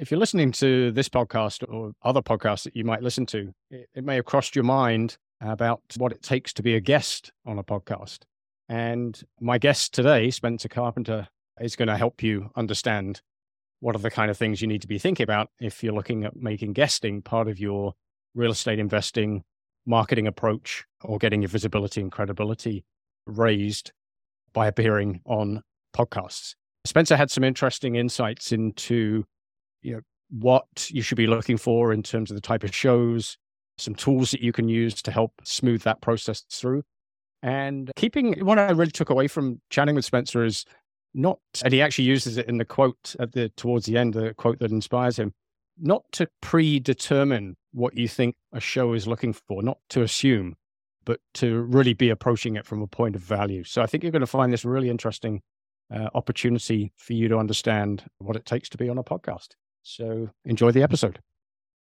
if you're listening to this podcast or other podcasts that you might listen to, it, it may have crossed your mind about what it takes to be a guest on a podcast. And my guest today, Spencer Carpenter, is going to help you understand what are the kind of things you need to be thinking about if you're looking at making guesting part of your real estate investing marketing approach or getting your visibility and credibility raised by appearing on podcasts. Spencer had some interesting insights into you know what you should be looking for in terms of the type of shows, some tools that you can use to help smooth that process through. And keeping what I really took away from chatting with Spencer is not, and he actually uses it in the quote at the towards the end, the quote that inspires him, not to predetermine what you think a show is looking for, not to assume, but to really be approaching it from a point of value. So I think you're going to find this really interesting uh, opportunity for you to understand what it takes to be on a podcast. So enjoy the episode.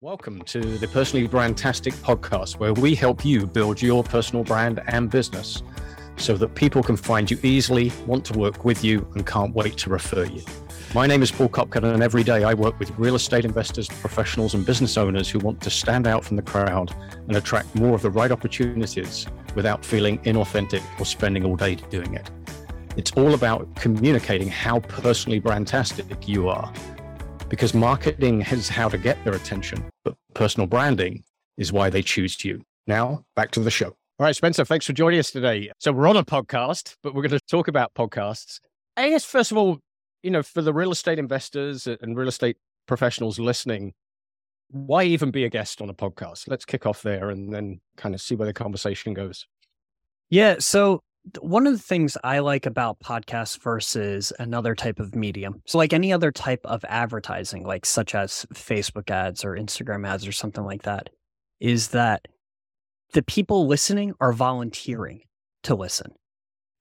Welcome to the Personally Brandtastic podcast, where we help you build your personal brand and business so that people can find you easily, want to work with you, and can't wait to refer you. My name is Paul Copcutt, and every day I work with real estate investors, professionals, and business owners who want to stand out from the crowd and attract more of the right opportunities without feeling inauthentic or spending all day doing it. It's all about communicating how personally brandtastic you are. Because marketing is how to get their attention, but personal branding is why they choose you. Now, back to the show. All right, Spencer, thanks for joining us today. So, we're on a podcast, but we're going to talk about podcasts. I guess, first of all, you know, for the real estate investors and real estate professionals listening, why even be a guest on a podcast? Let's kick off there and then kind of see where the conversation goes. Yeah. So, one of the things I like about podcasts versus another type of medium, so like any other type of advertising, like such as Facebook ads or Instagram ads or something like that, is that the people listening are volunteering to listen.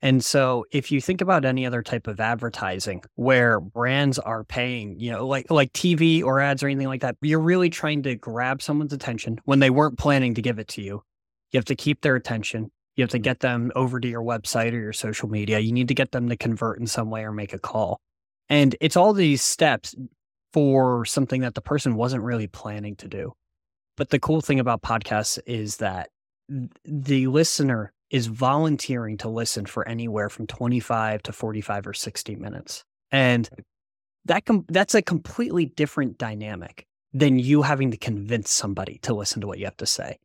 And so if you think about any other type of advertising where brands are paying, you know, like like TV or ads or anything like that, you're really trying to grab someone's attention when they weren't planning to give it to you. You have to keep their attention. You have to mm-hmm. get them over to your website or your social media. You need to get them to convert in some way or make a call. And it's all these steps for something that the person wasn't really planning to do. But the cool thing about podcasts is that the listener is volunteering to listen for anywhere from 25 to 45 or 60 minutes. And that com- that's a completely different dynamic than you having to convince somebody to listen to what you have to say.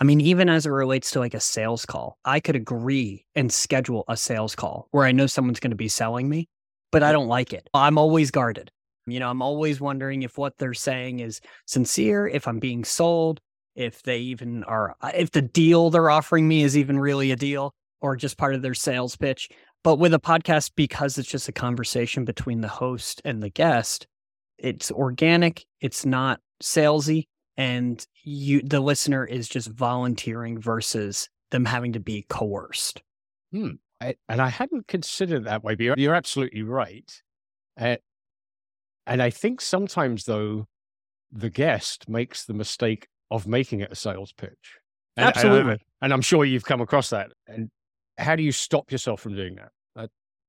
I mean, even as it relates to like a sales call, I could agree and schedule a sales call where I know someone's going to be selling me, but I don't like it. I'm always guarded. You know, I'm always wondering if what they're saying is sincere, if I'm being sold, if they even are, uh, if the deal they're offering me is even really a deal or just part of their sales pitch. But with a podcast, because it's just a conversation between the host and the guest, it's organic, it's not salesy, and you, the listener is just volunteering versus them having to be coerced. Hmm. I, and I hadn't considered that way, but you're, you're absolutely right. Uh, and I think sometimes, though, the guest makes the mistake of making it a sales pitch. And, Absolutely. And, and, I'm sure you've come across that. And how do you stop yourself from doing that?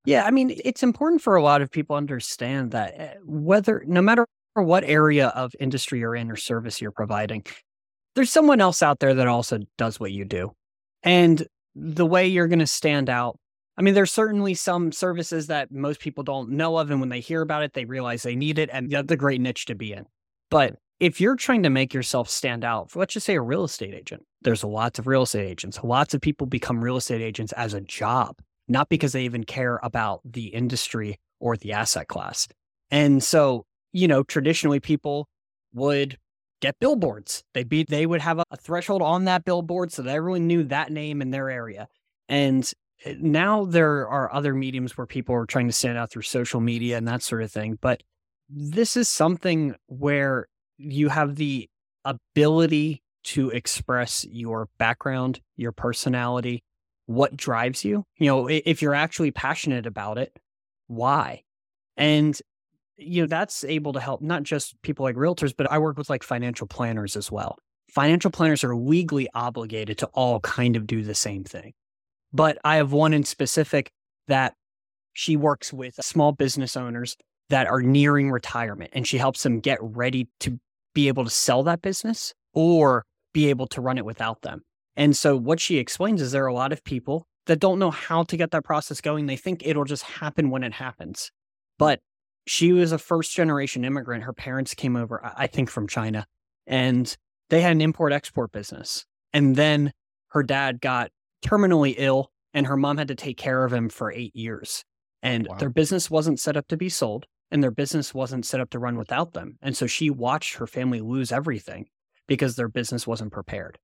Yeah, I mean, it's important for a lot of people to understand that eh, whether, no matter what area of industry you're in or service you're providing, there's someone else out there that also does what you do. And the way you're going to stand out I mean, there's certainly some services that most people don't know of. And when they hear about it, they realize they need it. And that's a great niche to be in. But if you're trying to make yourself stand out, let's just say a real estate agent, there's lots of real estate agents. Lots of people become real estate agents as a job, not because they even care about the industry or the asset class. And so, you know, traditionally people would get billboards. They'd be, they would have a, a threshold on that billboard so that everyone knew that name in their area. And eh, now there are other mediums where people are trying to stand out through social media and that sort of thing. But this is something where you have the ability to express your background, your personality, what drives you. You know, if you're actually passionate about it, why? And you know, that's able to help not just people like realtors, but I work with like financial planners as well. Financial planners are legally obligated to all kind of do the same thing. But I have one in specific that she works with small business owners that are nearing retirement and she helps them get ready to be able to sell that business or be able to run it without them. And so what she explains is there are a lot of people that don't know how to get that process going. They think it'll just happen when it happens. But she was a first generation immigrant. Her parents came over, I think, from China, and they had an import export business. And then her dad got terminally ill, and her mom had to take care of him for eight years. And wow. their business wasn't set up to be sold, and their business wasn't set up to run without them. And so she watched her family lose everything because their business wasn't prepared.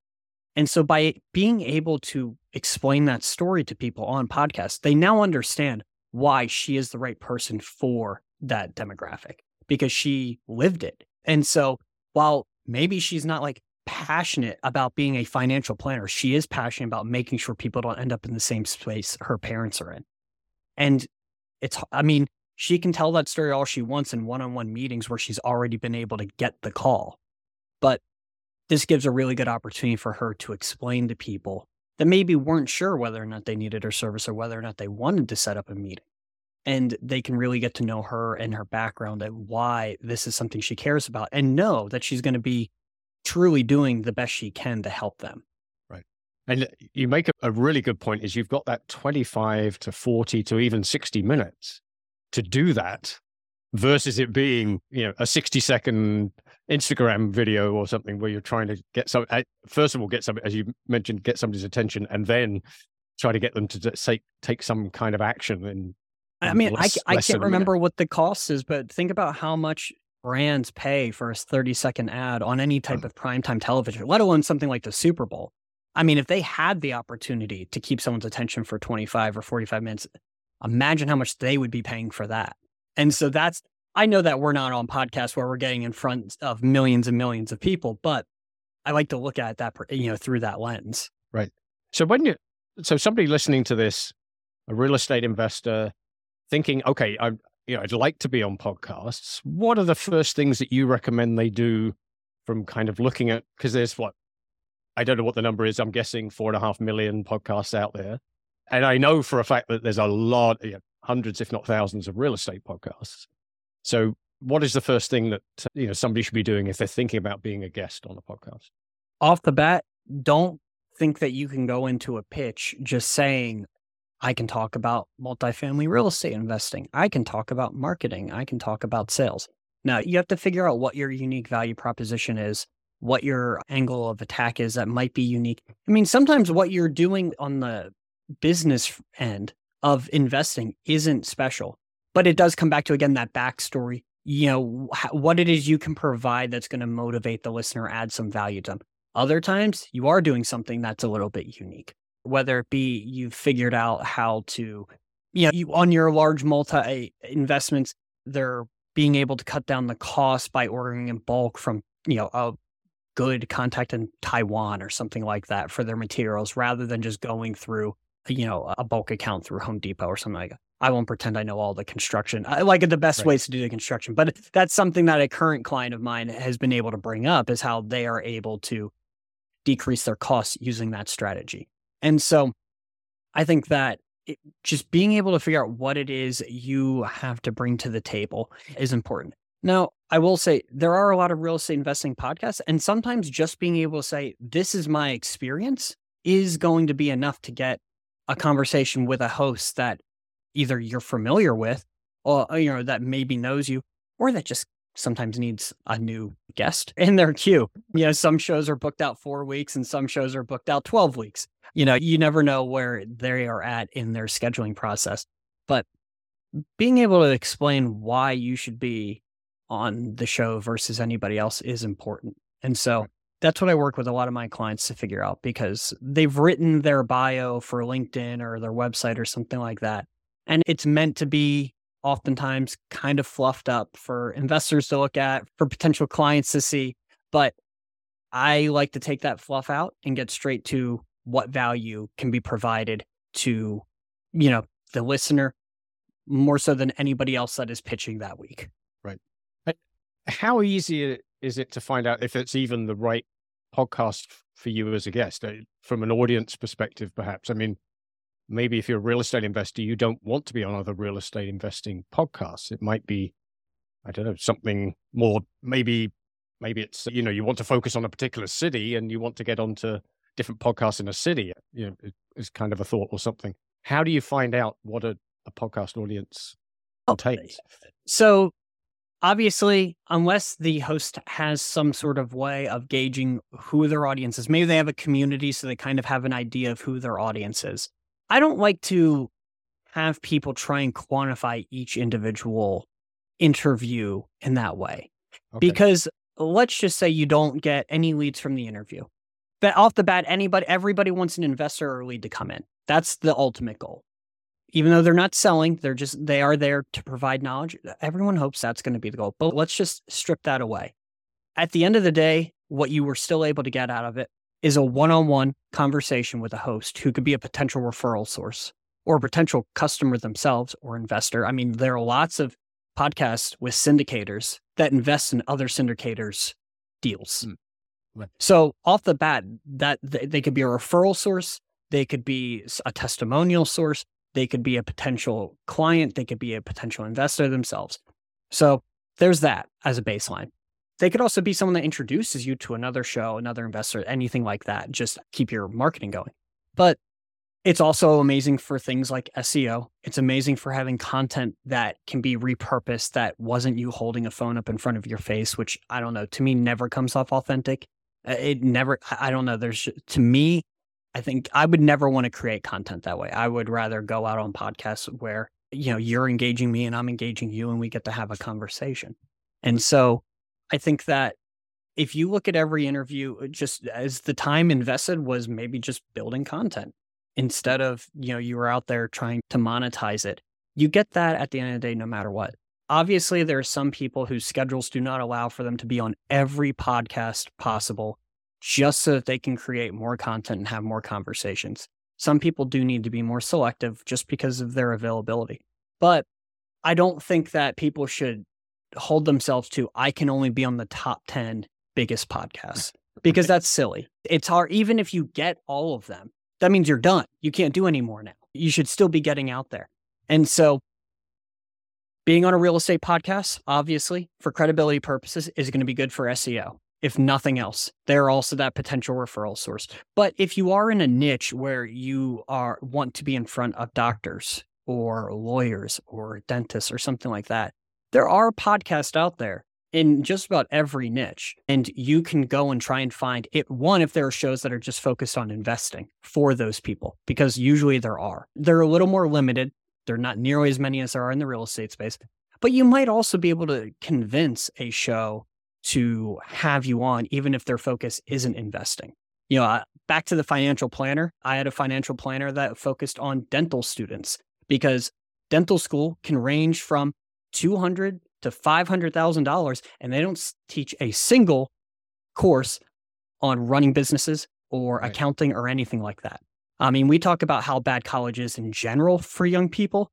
And so by being able to explain that story to people on podcasts, they now understand why she is the right person for that demographic because she lived it. And so while maybe she's not like passionate about being a financial planner, she is passionate about making sure people don't end up in the same space her parents are in. And it's, I mean, she can tell that story all she wants in one on one meetings where she's already been able to get the call. But this gives a really good opportunity for her to explain to people that maybe weren't sure whether or not they needed her service or whether or not they wanted to set up a meeting. And they can really get to know her and her background and why this is something she cares about and know that she's going to be truly doing the best she can to help them. Right. And uh, you make a really good point is you've got that 25 to 40 to even 60 minutes to do that versus it being, you know, a 60 second Instagram video or something where you're trying to get some, first of all, get some, as you mentioned, get somebody's attention and then try to get them to say, take some kind of action. And I mean, less, I, I can't remember what the cost is, but think about how much brands pay for a 30 second ad on any type of primetime television, let alone something like the Super Bowl. I mean, if they had the opportunity to keep someone's attention for 25 or 45 minutes, imagine how much they would be paying for that. And so that's I know that we're not on podcasts where we're getting in front of millions and millions of people, but I like to look at that, you know, through that lens. Right. So when you, so somebody listening to this, a real estate investor thinking, okay, I, you know, I'd like to be on podcasts. What are the first things that you recommend they do from kind of looking at, because there's what, I don't know what the number is. I'm guessing four and a half million podcasts out there. And I know for a fact that there's a lot, you know, hundreds, if not thousands of real estate podcasts. So, what is the first thing that you know somebody should be doing if they're thinking about being a guest on a podcast? Off the bat, don't think that you can go into a pitch just saying, I can talk about multifamily real estate investing. I can talk about marketing. I can talk about sales. Now, you have to figure out what your unique value proposition is, what your angle of attack is that might be unique. I mean, sometimes what you're doing on the business end of investing isn't special but it does come back to again that backstory you know what it is you can provide that's going to motivate the listener add some value to them other times you are doing something that's a little bit unique whether it be you've figured out how to you know you on your large multi uh, investments they're being able to cut down the cost by ordering in bulk from you know a good contact in taiwan or something like that for their materials rather than just going through you know a bulk account through home depot or something like that I won't pretend I know all the construction. I like the best right. ways to do the construction, but that's something that a current client of mine has been able to bring up is how they are able to decrease their costs using that strategy. And so I think that it, just being able to figure out what it is you have to bring to the table is important. Now, I will say there are a lot of real estate investing podcasts, and sometimes just being able to say, This is my experience is going to be enough to get a conversation with a host that either you're familiar with or uh, you know that maybe knows you or that just sometimes needs a new guest in their queue. You know, some shows are booked out 4 weeks and some shows are booked out 12 weeks. You know, you never know where they are at in their scheduling process. But being able to explain why you should be on the show versus anybody else is important. And so that's what I work with a lot of my clients to figure out because they've written their bio for LinkedIn or their website or something like that. And it's meant to be oftentimes kind of fluffed up for investors to look at, for potential clients to see. But I like to take that fluff out and get straight to what value can be provided to, you know, the listener more so than anybody else that is pitching that week. Right. How easy is it to find out if it's even the right podcast for you as a guest uh, from an audience perspective, perhaps? I mean, maybe if you're a real estate investor, you don't want to be on other real estate investing podcasts. It might be I don't know, something more maybe maybe it's you know you want to focus on a particular city and you want to get onto different podcasts in a city you know is kind of a thought or something how do you find out what a, a podcast audience oh, contains so obviously unless the host has some sort of way of gauging who their audience is maybe they have a community so they kind of have an idea of who their audience is i don't like to have people try and quantify each individual interview in that way okay. because let's just say you don't get any leads from the interview. But off the bat, anybody, everybody wants an investor or lead to come in. That's the ultimate goal. Even though they're not selling, they're just they are there to provide knowledge. Everyone hopes that's going to be the goal. But let's just strip that away. At the end of the day, what you were still able to get out of it is a one-on-one conversation with a host who could be a potential referral source or a potential customer themselves or investor. I mean, there are lots of podcasts with syndicators that invest in other syndicators deals. Mm. So off the bat, that they could be a referral source, they could be a testimonial source, they could be a potential client, they could be a potential investor themselves. So there's that as a baseline. They could also be someone that introduces you to another show, another investor, anything like that. Just keep your marketing going. But it's also amazing for things like SEO. It's amazing for having content that can be repurposed that wasn't you holding a phone up in front of your face, which I don't know, to me never comes off authentic. Uh, it never, I don't know. There's, to me, I think I would never want to create content that way. I would rather go out on podcasts where, you know, you're engaging me and I'm engaging you and we get to have a conversation. And so I think that if you look at every interview, just as the time invested was maybe just building content instead of, you know, you were out there trying to monetize it. You get that at the end of the day, no matter what. Obviously, there are some people whose schedules do not allow for them to be on every podcast possible just so that they can create more content and have more conversations. Some people do need to be more selective just because of their availability. But I don't think that people should hold themselves to, I can only be on the top 10 biggest podcasts because that's silly. It's hard, even if you get all of them, that means you're done. You can't do any more now. You should still be getting out there. And so being on a real estate podcast, obviously, for credibility purposes, is going to be good for SEO. If nothing else, they're also that potential referral source. But if you are in a niche where you are want to be in front of doctors or lawyers or dentists or something like that, there are podcasts out there in just about every niche. And you can go and try and find it. One, if there are shows that are just focused on investing for those people, because usually there are. They're a little more limited. They're not nearly as many as there are in the real estate space. But you might also be able to convince a show to have you on, even if their focus isn't investing. You know, back to the financial planner, I had a financial planner that focused on dental students because dental school can range from 200 to $500,000 and they don't teach a single course on running businesses or right. accounting or anything like that. I mean, we talk about how bad college is in general for young people,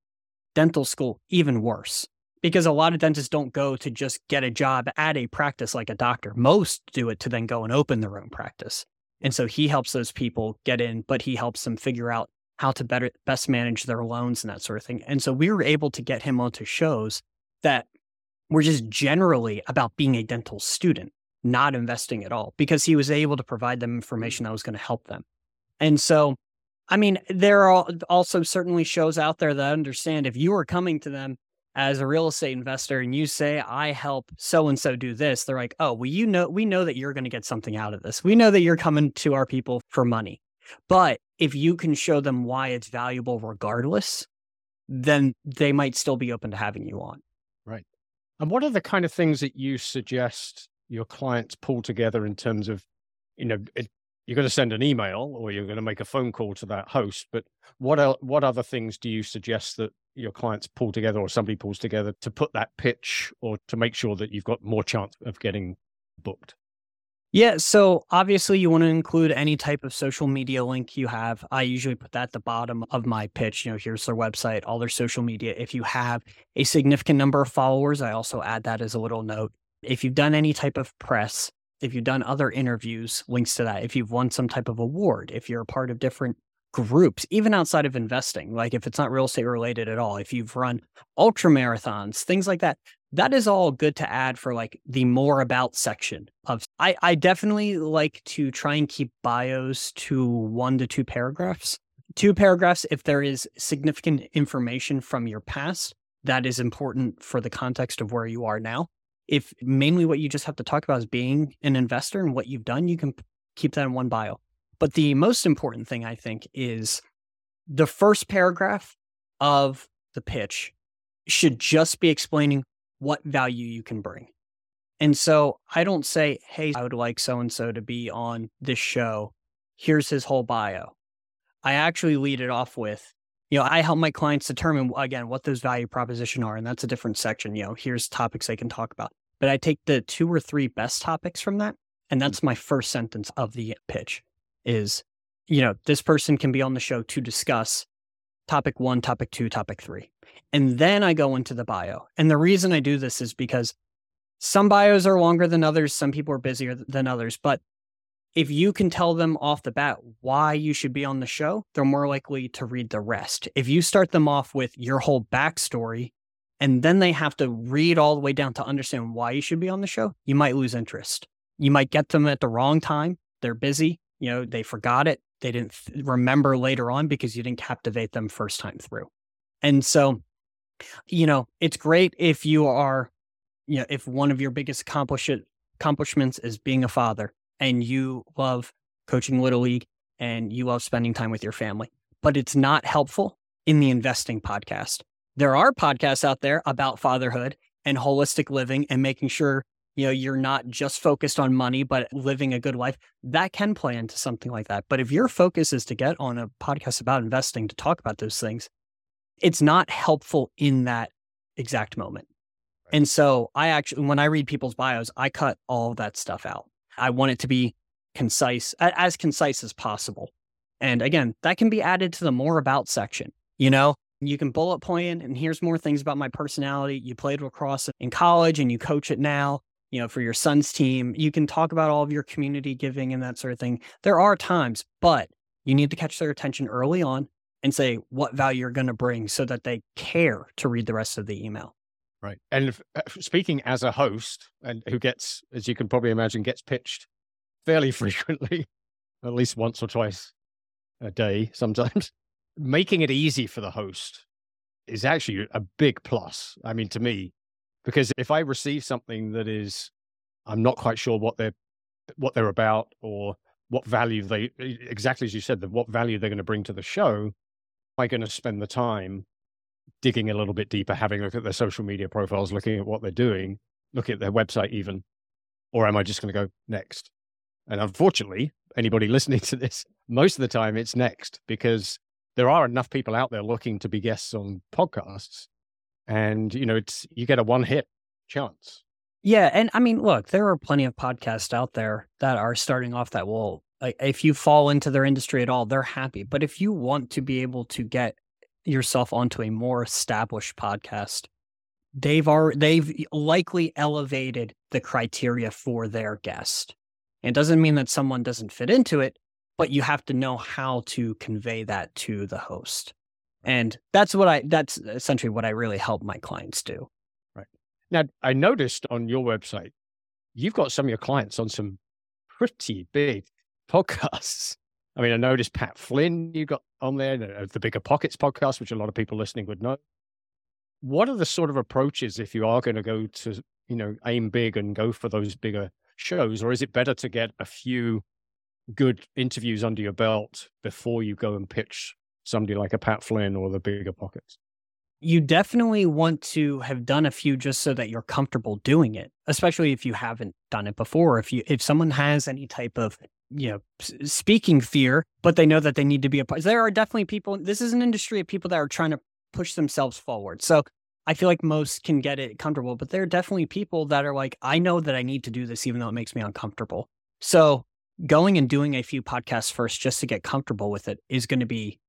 dental school, even worse. Because a lot of dentists don't go to just get a job at a practice like a doctor. Most do it to then go and open their own practice. And so he helps those people get in, but he helps them figure out how to better best manage their loans and that sort of thing. And so we were able to get him onto shows that were just generally about being a dental student, not investing at all, because he was able to provide them information that was going to help them. And so, I mean, there are also certainly shows out there that understand if you are coming to them as a real estate investor and you say, I help so and so do this, they're like, oh, well, you know, we know that you're going to get something out of this. We know that you're coming to our people for money. But if you can show them why it's valuable regardless, then they might still be open to having you on. Right. And what are the kind of things that you suggest your clients pull together in terms of, you know, you're going to send an email or you're going to make a phone call to that host, but what what other things do you suggest that your clients pull together or somebody pulls together to put that pitch or to make sure that you've got more chance of getting booked? Yeah, so obviously you want to include any type of social media link you have. I usually put that at the bottom of my pitch. You know, here's their website, all their social media. If you have a significant number of followers, I also add that as a little note. If you've done any type of press, if you've done other interviews, links to that. If you've won some type of award, if you're a part of different groups, even outside of investing, like if it's not real estate related at all, if you've run ultra marathons, things like that, that is all good to add for like the more about section of I, I definitely like to try and keep bios to one to two paragraphs. Two paragraphs if there is significant information from your past that is important for the context of where you are now. If mainly what you just have to talk about is being an investor and what you've done, you can keep that in one bio. But the most important thing I think is the first paragraph of the pitch should just be explaining what value you can bring. And so I don't say, hey, I would like so and so to be on this show. Here's his whole bio. I actually lead it off with, you know, I help my clients determine, again, what those value proposition are. And that's a different section. You know, here's topics they can talk about. But I take the two or three best topics from that. And mm. that's my first sentence of the pitch is, you know, this person can be on the show to discuss topic one, topic two, topic three. And then I go into the bio. And the reason I do this is because some bios are longer than others, some people are busier than others. But if you can tell them off the bat why you should be on the show, they're more likely to read the rest. If you start them off with your whole backstory and then they have to read all the way down to understand why you should be on the show, you might lose interest. You might get them at the wrong time. They're busy, you know, they forgot it. They didn't remember later on because you didn't captivate them first time through. And so, you know, it's great if you are, you know, if one of your biggest accomplish- accomplishments is being a father and you love coaching Little League and you love spending time with your family, but it's not helpful in the investing podcast. There are podcasts out there about fatherhood and holistic living and making sure you know you're not just focused on money but living a good life. That can play into something like that. But if your focus is to get on a podcast about investing to talk about those things it's not helpful in that exact moment. Right. and so i actually when i read people's bios i cut all that stuff out. I want it to be concise as concise as possible. And again that can be added to the more about section you know you can bullet point and here's more things about my personality you played lacrosse in college and you coach it now you know, for your son's team. You can talk about all of your community giving and that sort of thing. There are times, but you need to catch their attention early on and say what value you're going to bring so that they care to read the rest of the email. Right. And if, uh, speaking as a host and who gets, as you can probably imagine, gets pitched fairly frequently, at least once or twice a day sometimes, making it easy for the host is actually a big plus. I mean, to me, because if I receive something that is, I'm not quite sure what they're what they're about or what value they exactly as you said, what value they're going to bring to the show, am I going to spend the time digging a little bit deeper, having a look at their social media profiles, looking at what they're doing, looking at their website even, or am I just going to go next? And unfortunately, anybody listening to this, most of the time it's next because there are enough people out there looking to be guests on podcasts and you know it's you get a one hit chance. Yeah and i mean look there are plenty of podcasts out there that are starting off that will if you fall into their industry at all they're happy. But if you want to be able to get yourself onto a more established podcast they've are they've likely elevated the criteria for their guest. It doesn't mean that someone doesn't fit into it but you have to know how to convey that to the host and that's what I, that's essentially what I really help my clients do. Right. Now, I noticed on your website, you've got some of your clients on some pretty big podcasts. I mean, I noticed Pat Flynn you got on there, the uh, Bigger Pockets podcast, which a lot of people listening would know. What are the sort of approaches if you are going to go to, you know, aim big and go for those bigger shows? Or is it better to get a few good interviews under your belt before you go and pitch somebody like a Pat Flynn or the bigger pockets? You definitely want to have done a few just so that you're comfortable doing it, especially if you haven't done it before. If you if someone has any type of you know speaking fear, but they know that they need to be a part. There are definitely people. This is an industry of people that are trying to push themselves forward. So I feel like most can get it comfortable, but there are definitely people that are like, I know that I need to do this even though it makes me uncomfortable. So going and doing a few podcasts first just to get comfortable with it is going to be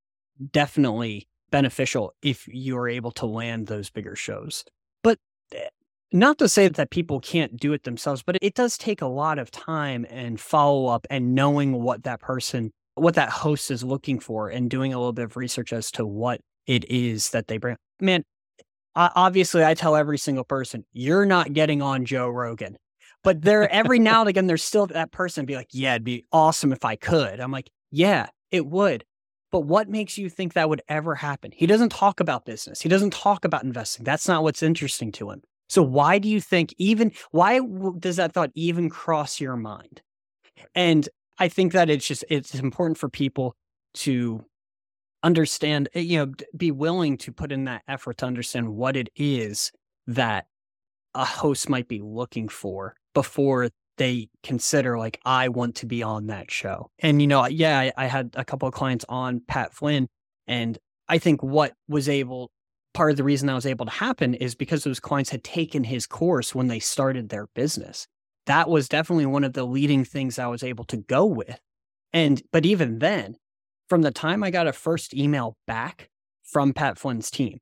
definitely beneficial if you're able to land those bigger shows. But eh, not to say that people can't do it themselves, but it does take a lot of time and follow up and knowing what that person what that host is looking for and doing a little bit of research as to what it is that they bring. Man, obviously, I tell every single person, you're not getting on Joe Rogan. But there, every now and again, there's still that person be like, yeah, it'd be awesome if I could. I'm like, yeah, it would. But what makes you think that would ever happen? He doesn't talk about business. He doesn't talk about investing. That's not what's interesting to him. So why do you think even why does that thought even cross your mind? And I think that it's just it's important for people to understand, eh, you know, be willing to put in that effort to understand what it is that a host might be looking for before they consider like I want to be on that show. And you know, yeah, I, I had a couple of clients on Pat Flynn, and I think what was able part of the reason that was able to happen is because those clients had taken his course when they started their business. That was definitely one of the leading things I was able to go with. And but even then, from the time I got a first email back from Pat Flynn's team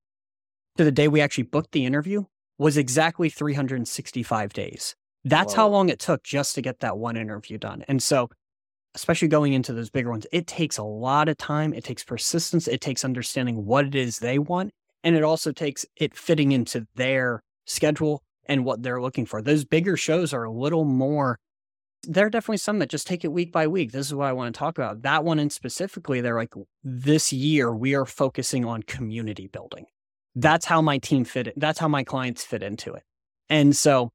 to the day we actually booked the interview was exactly 365 days. That's Whoa. how long it took just to get that one interview done. And so, especially going into those bigger ones, it takes a lot of time. It takes persistence. It takes understanding what it is they want. And it also takes it fitting into their schedule and what they're looking for. Those bigger shows are a little more there are definitely some that just take it week by week. This is what I want to talk about. That one in specifically, they're like, this year we are focusing on community building. That's how my team fit it. That's how my clients fit into it. And so,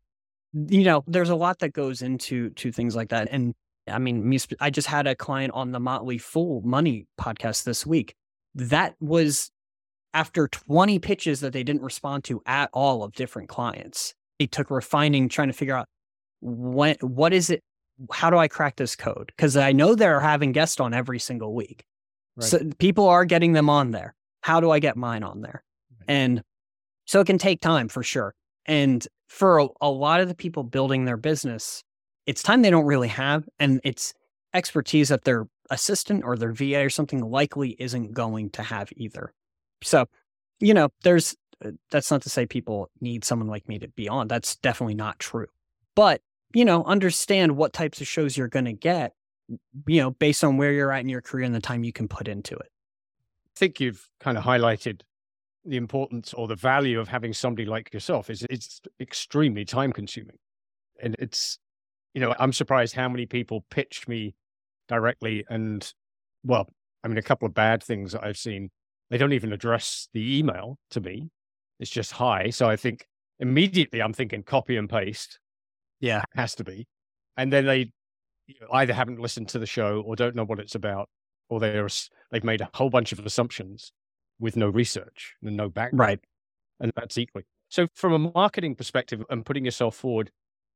you know, there's a lot that goes into to things like that. And I mean, me, I just had a client on the Motley Fool Money podcast this week. That was after 20 pitches that they didn't respond to at all of different clients. It took refining, trying to figure out what what is it how do I crack this code? Because I know they're having guests on every single week. Right. So people are getting them on there. How do I get mine on there? Right. And so it can take time for sure. And for a, a, lot of the people building their business, it's time they don't really have. And it's expertise that their assistant or their VA or something likely isn't going to have either. So, you know, there's uh, that's not to say people need someone like me to be on. That's definitely not true. But you know, understand what types of shows you're going to get, you know, based on where you're at in your career and the time you can put into it. I think you've kind of highlighted the importance or the value of having somebody like yourself is it's extremely time consuming. And it's, you know, I'm surprised how many people pitch me directly and well, I mean, a couple of bad things that I've seen. They don't even address the email to me. It's just hi. So I think immediately I'm thinking copy and paste yeah, has to be. And then they either haven't listened to the show or don't know what it's about, or they're they've made a whole bunch of assumptions with no research and no background. Right. And that's equally. So from a marketing perspective and putting yourself forward,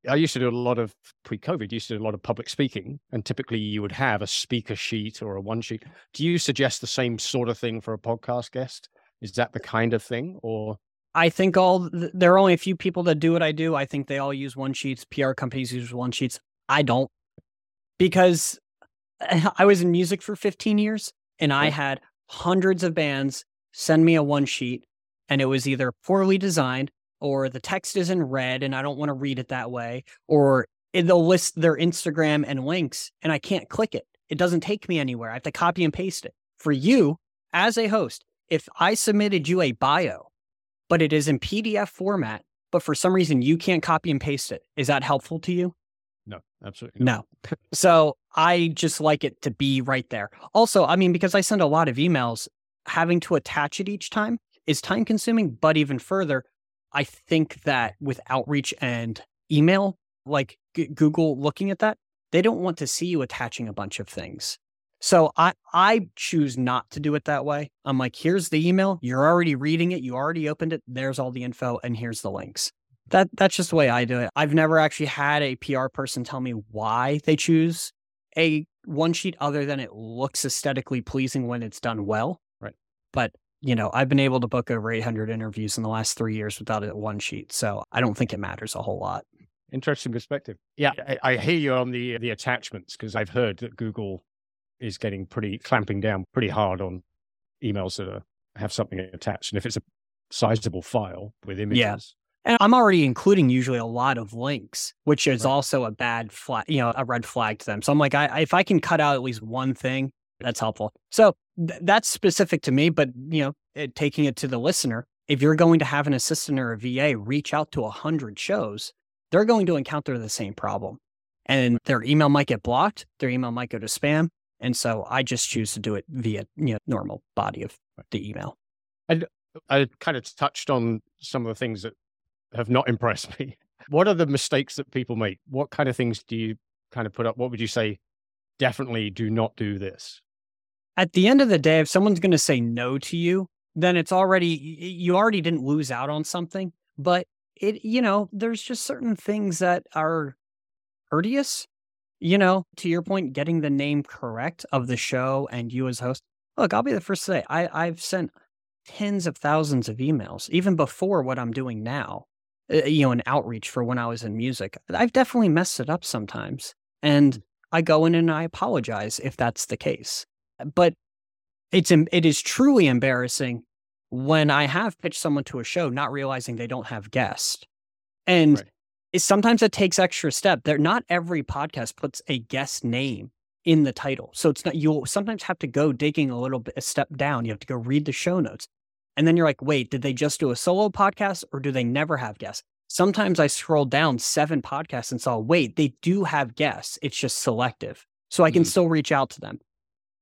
I used to do a lot of pre-COVID, used to do a lot of public speaking, and typically you would have a speaker sheet or a one sheet. Do you suggest the same sort of thing for a podcast guest? Is that the kind of thing, or I think all there are only a few people that do what I do. I think they all use one sheets. PR companies use one sheets. I don't because I was in music for 15 years and I had hundreds of bands send me a one sheet and it was either poorly designed or the text is in red and I don't want to read it that way or they'll list their Instagram and links and I can't click it. It doesn't take me anywhere. I have to copy and paste it. For you as a host, if I submitted you a bio but it is in PDF format. But for some reason, you can't copy and paste it. Is that helpful to you? No, absolutely not. No. so I just like it to be right there. Also, I mean, because I send a lot of emails, having to attach it each time is time consuming. But even further, I think that with outreach and email, like G- Google looking at that, they don't want to see you attaching a bunch of things. So I I choose not to do it that way. I'm like, here's the email. You're already reading it. You already opened it. There's all the info, and here's the links. That that's just the way I do it. I've never actually had a PR person tell me why they choose a one sheet other than it looks aesthetically pleasing when it's done well. But you know, I've been able to book over 800 interviews in the last three years without a one sheet. So I don't think it matters a whole lot. Interesting perspective. Yeah, I, I hear you on the the attachments because I've heard that Google is getting pretty clamping down pretty hard on emails that are, have something attached. And if it's a sizable file with images. Yeah. And I'm already including usually a lot of links, which is right. also a bad flag, you know, a red flag to them. So I'm like, I, if I can cut out at least one thing That's helpful. So th- that's specific to me, but you know, it, taking it to the listener, if you're going to have an assistant or a VA reach out to a hundred shows, they're going to encounter the same problem. And their email might get blocked, their email might go to spam. And so I just choose to do it via you know, normal body of the email. And I kind of touched on some of the things that have not impressed me. What are the mistakes that people make? What kind of things do you kind of put up? What would you say? Definitely do not do this. At the end of the day, if someone's going to say no to you, then it's already, you already didn't lose out on something. But it, you know, there's just certain things that are courteous. You know, to your point, getting the name correct of the show and you as host. Look, I'll be the first to say I, I've sent tens of thousands of emails, even before what I'm doing now, uh, you know, an outreach for when I was in music. I've definitely messed it up sometimes. And I go in and I apologize if that's the case. But it's it is truly embarrassing when I have pitched someone to a show not realizing they don't have guests. And right is sometimes it takes extra step. There, not every podcast puts a guest name in the title, so it's not. You'll sometimes have to go digging a little bit a step down. You have to go read the show notes, and then you're like, wait, did they just do a solo podcast or do they never have guests? Sometimes I scroll down seven podcasts and saw, wait, they do have guests. It's just selective, so I can mm-hmm. still reach out to them.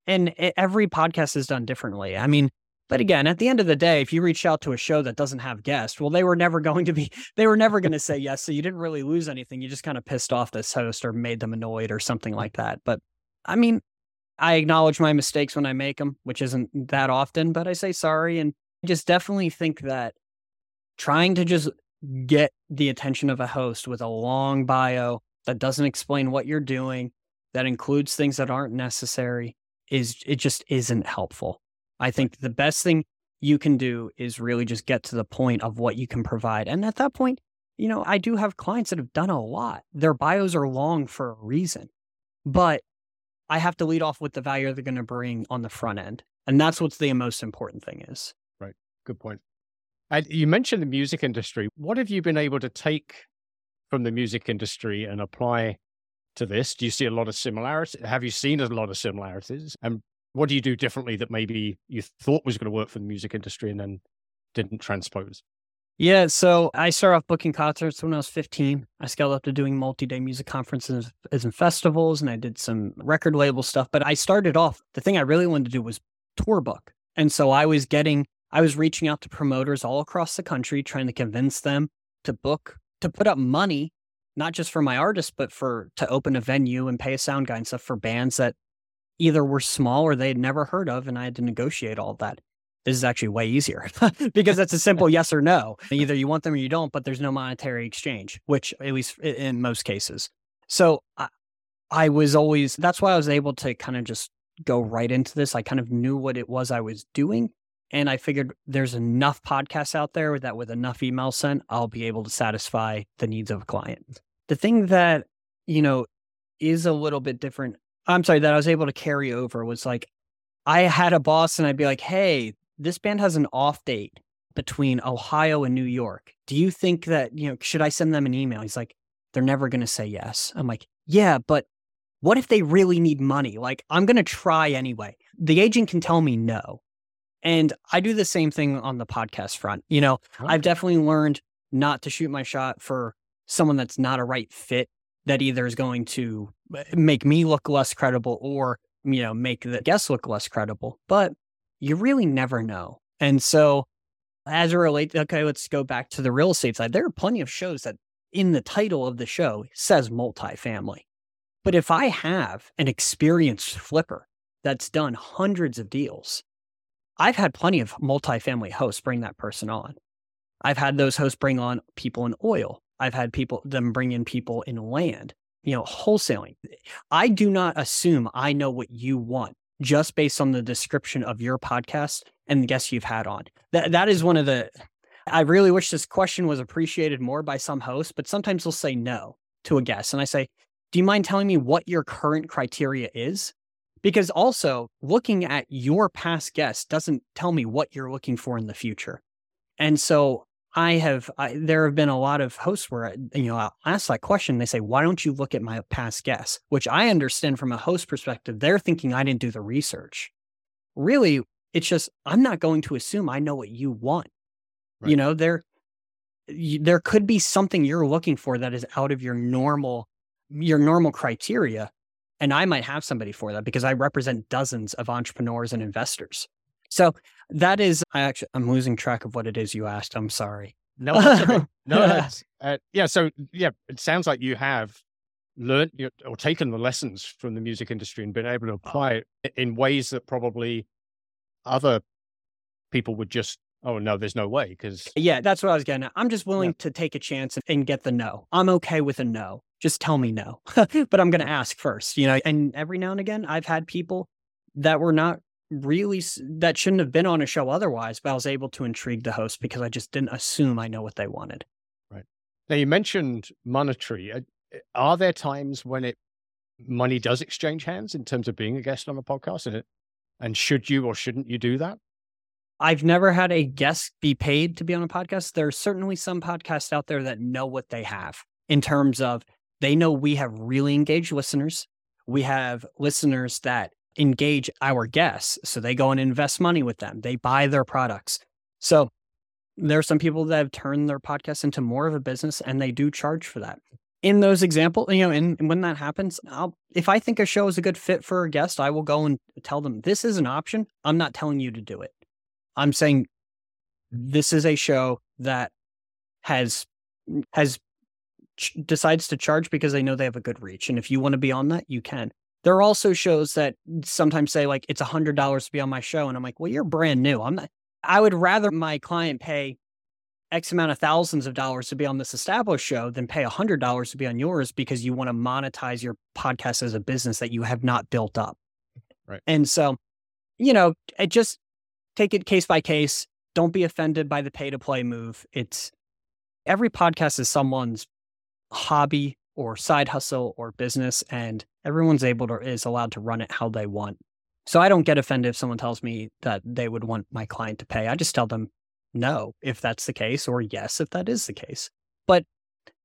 And every podcast is done differently. I mean, but again, at the end of the day, if you reach out to a show that doesn't have guests, well, they were never going to be, they were never going to say yes. So you didn't really lose anything. You just kind of pissed off this host or made them annoyed or something like that. But I mean, I acknowledge my mistakes when I make them, which isn't that often, but I say sorry. And I just definitely think that trying to just get the attention of a host with a long bio that doesn't explain what you're doing, that includes things that aren't necessary, is it just isn't helpful. I think the best thing you can do is really just get to the point of what you can provide. And at that point, you know, I do have clients that have done a lot. Their bios are long for a reason, but I have to lead off with the value they're going to bring on the front end. And that's what's the most important thing is. Right. Good point. And you mentioned the music industry. What have you been able to take from the music industry and apply to this? Do you see a lot of similarities? Have you seen a lot of similarities? And what do you do differently that maybe you thought was going to work for the music industry and then didn't transpose? Yeah, so I started off booking concerts when I was 15. I scaled up to doing multi-day music conferences and festivals, and I did some record label stuff. But I started off, the thing I really wanted to do was tour book. And so I was getting, I was reaching out to promoters all across the country, trying to convince them to book, to put up money, not just for my artists, but for to open a venue and pay a sound guy and stuff for bands that either were small or they had never heard of, and I had to negotiate all of that. This is actually way easier because that's a simple yes or no. Either you want them or you don't, but there's no monetary exchange, which at least in most cases. So I, I was always, that's why I was able to kind of just go right into this. I kind of knew what it was I was doing. And I figured there's enough podcasts out there that with enough email sent, I'll be able to satisfy the needs of a client. The thing that, you know, is a little bit different I'm sorry, that I was able to carry over was like I had a boss and I'd be like, hey, this band has an off date between Ohio and New York. Do you think that, you know, should I send them an email? He's like, they're never going to say yes. I'm like, yeah, but what if they really need money? Like, I'm going to try anyway. The agent can tell me no. And I do the same thing on the podcast front. You know, okay. I've definitely learned not to shoot my shot for someone that's not a right fit that either is going to uh, make me look less credible or, you know, make the guests look less credible. But you really never know. And so, as it relates, okay, let's go back to the real estate side. There are plenty of shows that in the title of the show says multifamily. But if I have an experienced flipper that's done hundreds of deals, I've had plenty of multifamily hosts bring that person on. I've had those hosts bring on people in oil. I've had people them bring in people in land, you know, wholesaling. I do not assume I know what you want just based on the description of your podcast and the guests you've had on. That that is one of the I really wish this question was appreciated more by some hosts, but sometimes they'll say no to a guest. And I say, Do you mind telling me what your current criteria is? Because also looking at your past guests doesn't tell me what you're looking for in the future. And so I have, I, there have been a lot of hosts where, you know, I'll ask that question. They say, why don't you look at my past guests? Which I understand from a host perspective. They're thinking I didn't do the research. Really, it's just, I'm not going to assume I know what you want. Right. You know, there, there could be something you're looking for that is out of your normal, your normal criteria. And I might have somebody for that because I represent dozens of entrepreneurs and investors. So that is, I actually, I'm losing track of what it is you asked. I'm sorry. No, okay. no, that's, uh, yeah. So yeah, it sounds like you have learned or taken the lessons from the music industry and been able to apply it in ways that probably other people would just oh no there's no way because yeah that's what i was getting at i'm just willing yeah. to take a chance and get the no i'm okay with a no just tell me no but i'm going to ask first you know and every now and again i've had people that were not really that shouldn't have been on a show otherwise, but I was able to intrigue the host because I just didn't assume I know what they wanted. Right. Now you mentioned monetary. Uh, are there times when it money does exchange hands in terms of being a guest on a podcast and it, and should you or shouldn't you do that? I've never had a guest be paid to be on a podcast. There's certainly some podcasts out there that know what they have in terms of they know we have really engaged listeners. We have listeners that engage our guests. So they go and invest money with them, they buy their products. So there are some people that have turned their podcast into more of a business and they do charge for that. In those examples, you know, and when that happens, I'll, if I think a show is a good fit for a guest, I will go and tell them this is an option. I'm not telling you to do it. I'm saying this is a show that has has ch- decides to charge because they know they have a good reach, and if you want to be on that, you can. There are also shows that sometimes say like it's a hundred dollars to be on my show, and I'm like, well, you're brand new. I'm not. I would rather my client pay X amount of thousands of dollars to be on this established show than pay a hundred dollars to be on yours because you want to monetize your podcast as a business that you have not built up. Right. And so, you know, it just take it case by case. Don't be offended by the pay to play move. It's every podcast is someone's hobby or side hustle or business and everyone's able to is allowed to run it how they want so i don't get offended if someone tells me that they would want my client to pay i just tell them no if that's the case or yes if that is the case but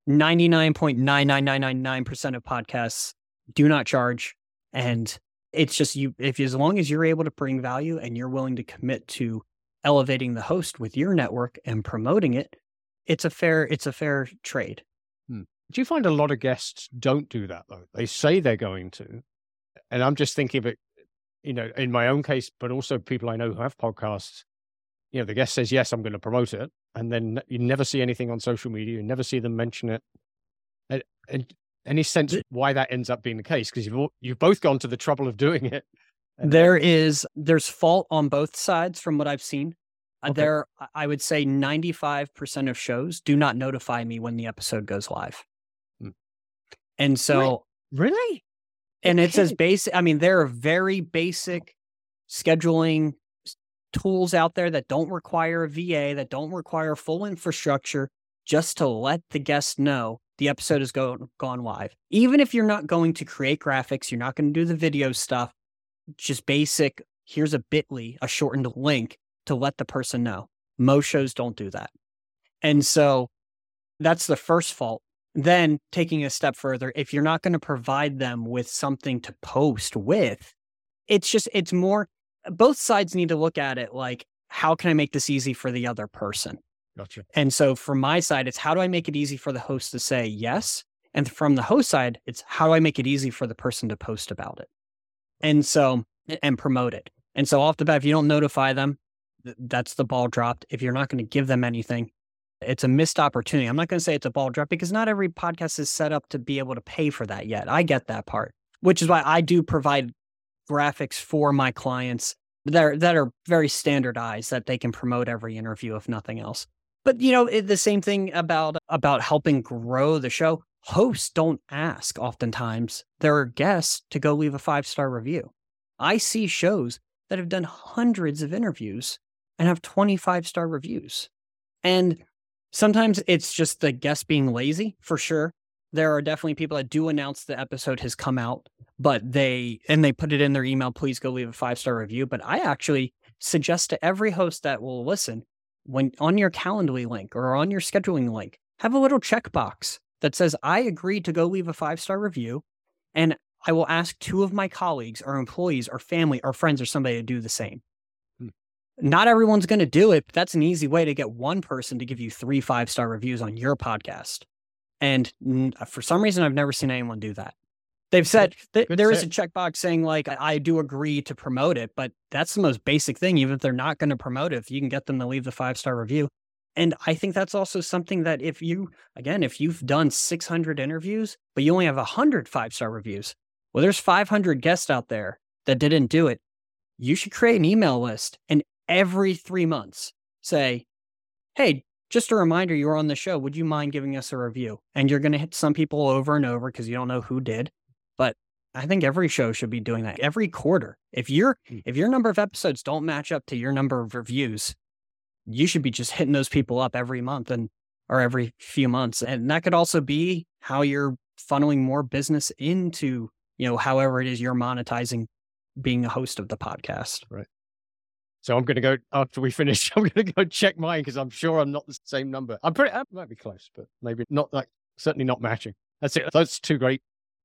99.99999% of podcasts do not charge and it's just you if as long as you're able to bring value and you're willing to commit to elevating the host with your network and promoting it it's a fair it's a fair trade hmm. Do you find a lot of guests don't do that though? They say they're going to. And I'm just thinking of it, you know, in my own case, but also people I know who have podcasts. You know, the guest says, yes, I'm going to promote it. And then you never see anything on social media. You never see them mention it. And, and any sense why that ends up being the case? Because you've, you've both gone to the trouble of doing it. There is, there's fault on both sides from what I've seen. Uh, okay. There, I would say 95% of shows do not notify me when the episode goes live. And so, really? And it's as basic. I mean, there are very basic scheduling tools out there that don't require a VA, that don't require full infrastructure, just to let the guest know the episode has go, gone live. Even if you're not going to create graphics, you're not going to do the video stuff, just basic, here's a bit.ly, a shortened link to let the person know. Most shows don't do that. And so that's the first fault then taking a step further, if you're not going to provide them with something to post with, it's just, it's more, both sides need to look at it like, how can I make this easy for the other person? Gotcha. And so from my side, it's how do I make it easy for the host to say yes? And from the host side, it's how do I make it easy for the person to post about it? And so, and promote it. And so off the bat, if you don't notify them, that's the ball dropped. If you're not going to give them anything, it's a missed opportunity. I'm not going to say it's a ball drop because not every podcast is set up to be able to pay for that yet. I get that part, which is why I do provide graphics for my clients that are, that are very standardized that they can promote every interview if nothing else. But you know, it, the same thing about about helping grow the show. Hosts don't ask oftentimes their guests to go leave a five star review. I see shows that have done hundreds of interviews and have 25 star reviews. And Sometimes it's just the guest being lazy, for sure. There are definitely people that do announce the episode has come out, but they and they put it in their email, please go leave a five star review. But I actually suggest to every host that will listen, when on your Calendly link or on your scheduling link, have a little checkbox that says, I agree to go leave a five star review. And I will ask two of my colleagues or employees or family or friends or somebody to do the same. Hmm. Not everyone's going to do it, but that's an easy way to get one person to give you three five star reviews on your podcast. And for some reason, I've never seen anyone do that. They've said that there is a checkbox saying like I do agree to promote it, but that's the most basic thing. Even if they're not going to promote it, if you can get them to leave the five star review, and I think that's also something that if you again if you've done 600 interviews but you only have 100 five star reviews, well, there's 500 guests out there that didn't do it. You should create an email list and every three months say, hey, just a reminder you're on the show. Would you mind giving us a review? And you're going to hit some people over and over because you don't know who did. I think every show should be doing that every quarter. If your hmm. if your number of episodes don't match up to your number of reviews, you should be just hitting those people up every month and or every few months. And that could also be how you're funneling more business into, you know, however it is you're monetizing being a host of the podcast. Right. So I'm going to go after we finish. I'm going to go check mine because I'm sure I'm not the same number. I'm pretty. I might be close, but maybe not. Like certainly not matching. That's it. That's two great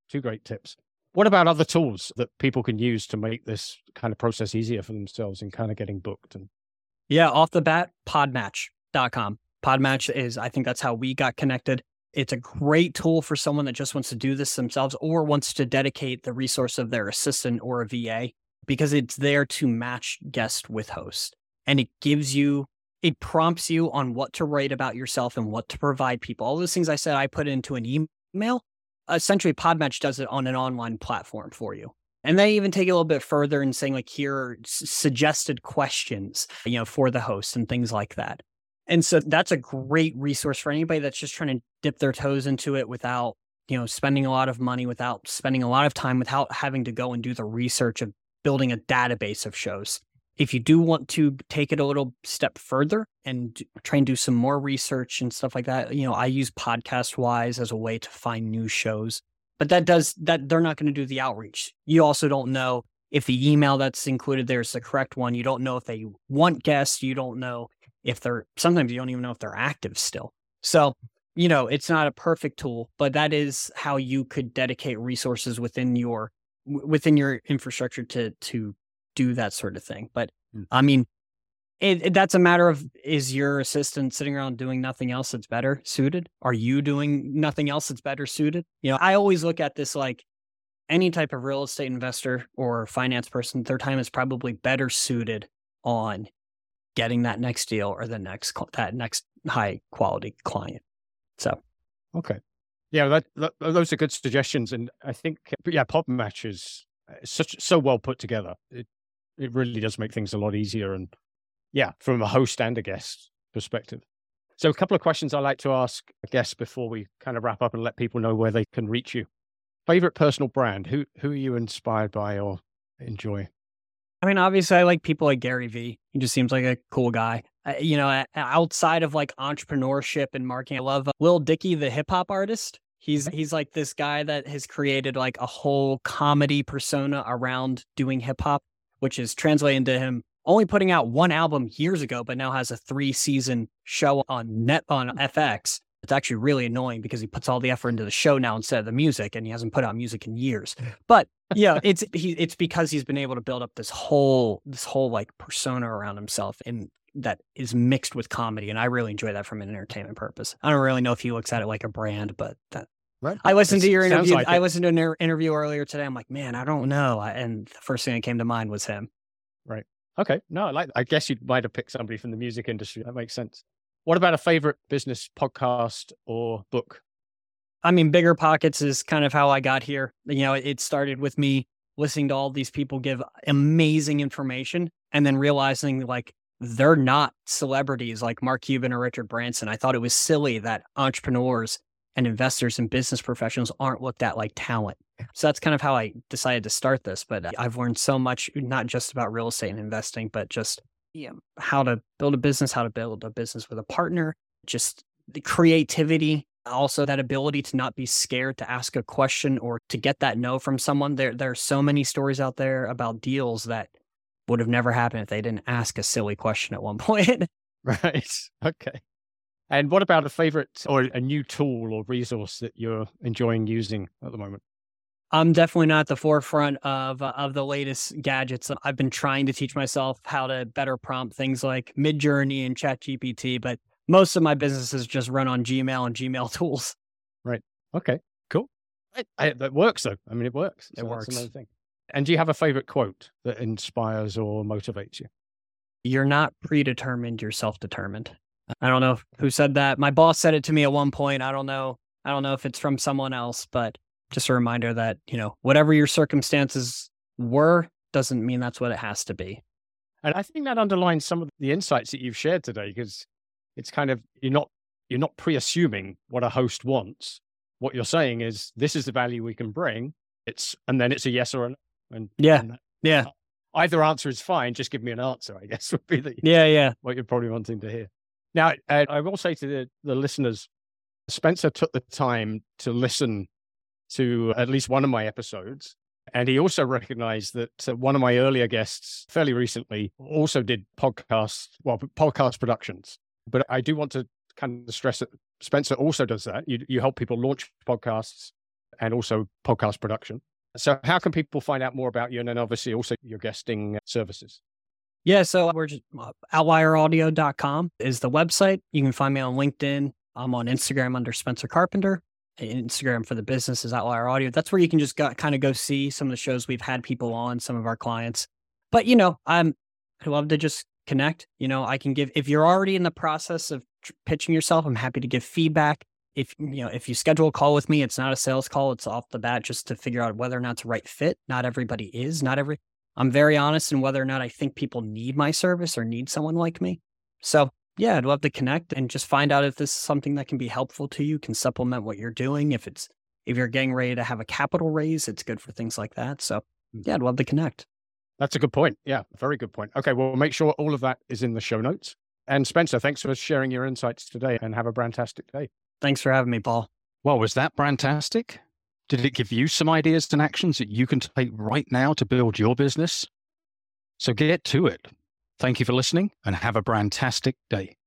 Two great tips. What about other tools that people can use to make this kind of process easier for themselves in kind of getting booked? And yeah, off the bat, podmatch.com. Podmatch is, I think that's how we got connected. It's a great tool for someone that just wants to do this themselves or wants to dedicate the resource of their assistant or a VA because it's there to match guest with host. And it gives you, it prompts you on what to write about yourself and what to provide people. All those things I said I put into an email essentially Podmatch does it on an online platform for you. And they even take it a little bit further and saying like here are suggested questions, you know, for the host and things like that. And so that's a great resource for anybody that's just trying to dip their toes into it without, you know, spending a lot of money, without spending a lot of time, without having to go and do the research of building a database of shows if you do want to take it a little step further and try and do some more research and stuff like that, you know, I use Podcast Wise as a way to find new shows. But that does that they're not going to do the outreach. You also don't know if the email that's included there is the correct one. You don't know if they want guests. You don't know if they're sometimes you don't even know if they're active still. So, you know, it's not a perfect tool, but that is how you could dedicate resources within your within your infrastructure to to do that sort of thing. But mm. I mean, it, it, that's a matter of is your assistant sitting around doing nothing else that's better suited? Are you doing nothing else that's better suited? You know, I always look at this like any type of real estate investor or finance person, their time is probably better suited on getting that next deal or the next that next high quality client. So, okay, yeah, that, that, those are good suggestions, and I think yeah, Podmatch is such so well put together. It it really does make things a lot easier. And yeah, from a host and a guest perspective. So, a couple of questions I like to ask guests before we kind of wrap up and let people know where they can reach you. Favorite personal brand? Who who are you inspired by or enjoy? I mean, obviously, I like people like Gary Vee. He just seems like a cool guy. Uh, you know, outside of like entrepreneurship and marketing, I love Will Lil Dicky, the hip hop artist. He's he's like this guy that has created like a whole comedy persona around doing hip hop which is translating to him only putting out one album years ago, but now has a three season show on net on FX. It's actually really annoying because he puts all the effort into the show now instead of the music, and he hasn't put out music in years. But yeah, it's he, it's because he's been able to build up this whole this whole like persona around himself, and that is mixed with comedy, and I really enjoy that from an entertainment purpose. I don't really know if he looks at it like a brand, but that Right. I listened to your interview. Like I listened to an interview earlier today. I'm like, man, I don't know. And the first thing that came to mind was him. Right. Okay. No, I like. I guess you might have picked somebody from the music industry. That makes sense. What about a favorite business podcast or book? I mean, Bigger Pockets is kind of how I got here. You know, it started with me listening to all these people give amazing information and then realizing like they're not celebrities like Mark Cuban or Richard Branson. I thought it was silly that entrepreneurs and investors and business professionals aren't looked at like talent. So that's kind of how I decided to start this. But uh, I've learned so much, not just about real estate and investing, but just you know, how to build a business, how to build a business with a partner, just the creativity, also that ability to not be scared to ask a question or to get that no from someone. There, there are so many stories out there about deals that would have never happened if they didn't ask a silly question at one point. Right. Okay. And what about a favorite or a new tool or resource that you're enjoying using at the moment? I'm definitely not at the forefront of uh, of the latest gadgets. I've been trying to teach myself how to better prompt things like Midjourney and ChatGPT, but most of my businesses just run on Gmail and Gmail tools. Right. Okay. Cool. I, I, that works though. I mean, it works. It so works. another thing. And do you have a favorite quote that inspires or motivates you? You're not predetermined. You're self-determined. I don't know who said that. My boss said it to me at one point. I don't know. I don't know if it's from someone else, but just a reminder that, you know, whatever your circumstances were doesn't mean that's what it has to be. And I think that underlines some of the insights that you've shared today because it's kind of you're not you're not pre-assuming what a host wants. What you're saying is this is the value we can bring. It's and then it's a yes or a no. And yeah, and yeah. Either answer is fine. Just give me an answer. I guess would be the yeah, yeah. What you're probably wanting to hear. Now, I will say to the, the listeners, Spencer took the time to listen to at least one of my episodes. And he also recognized that uh, one of my earlier guests, fairly recently, also did podcasts, well, podcast productions. But I do want to kind of stress that Spencer also does that. You, you help people launch podcasts and also podcast production. So, how can people find out more about you? And then obviously also your guesting services. Yeah, so we're just uh, outlieraudio.com is the website. You can find me on LinkedIn. I'm on Instagram under Spencer Carpenter. Instagram for the business is Outlier Audio. That's where you can just go, kind of go see some of the shows we've had people on, some of our clients. But you know, I'm I love to just connect. You know, I can give if you're already in the process of pitching yourself, I'm happy to give feedback. If you know, if you schedule a call with me, it's not a sales call. It's off the bat just to figure out whether or not it's the right fit. Not everybody is. Not every. I'm very honest in whether or not I think people need my service or need someone like me. So yeah, I'd love to connect and just find out if this is something that can be helpful to you, can supplement what you're doing. If it's if you're getting ready to have a capital raise, it's good for things like that. So hmm. yeah, I'd love to connect. That's a good point. Yeah, very good point. Okay, well, make sure all of that is in the show notes. And Spencer, thanks for sharing your insights today and have a fantastic day. Thanks for having me, Paul. Well, was that fantastic? Did it give you some ideas and actions that you can take right now to build your business? So get to it. Thank you for listening and have a fantastic day.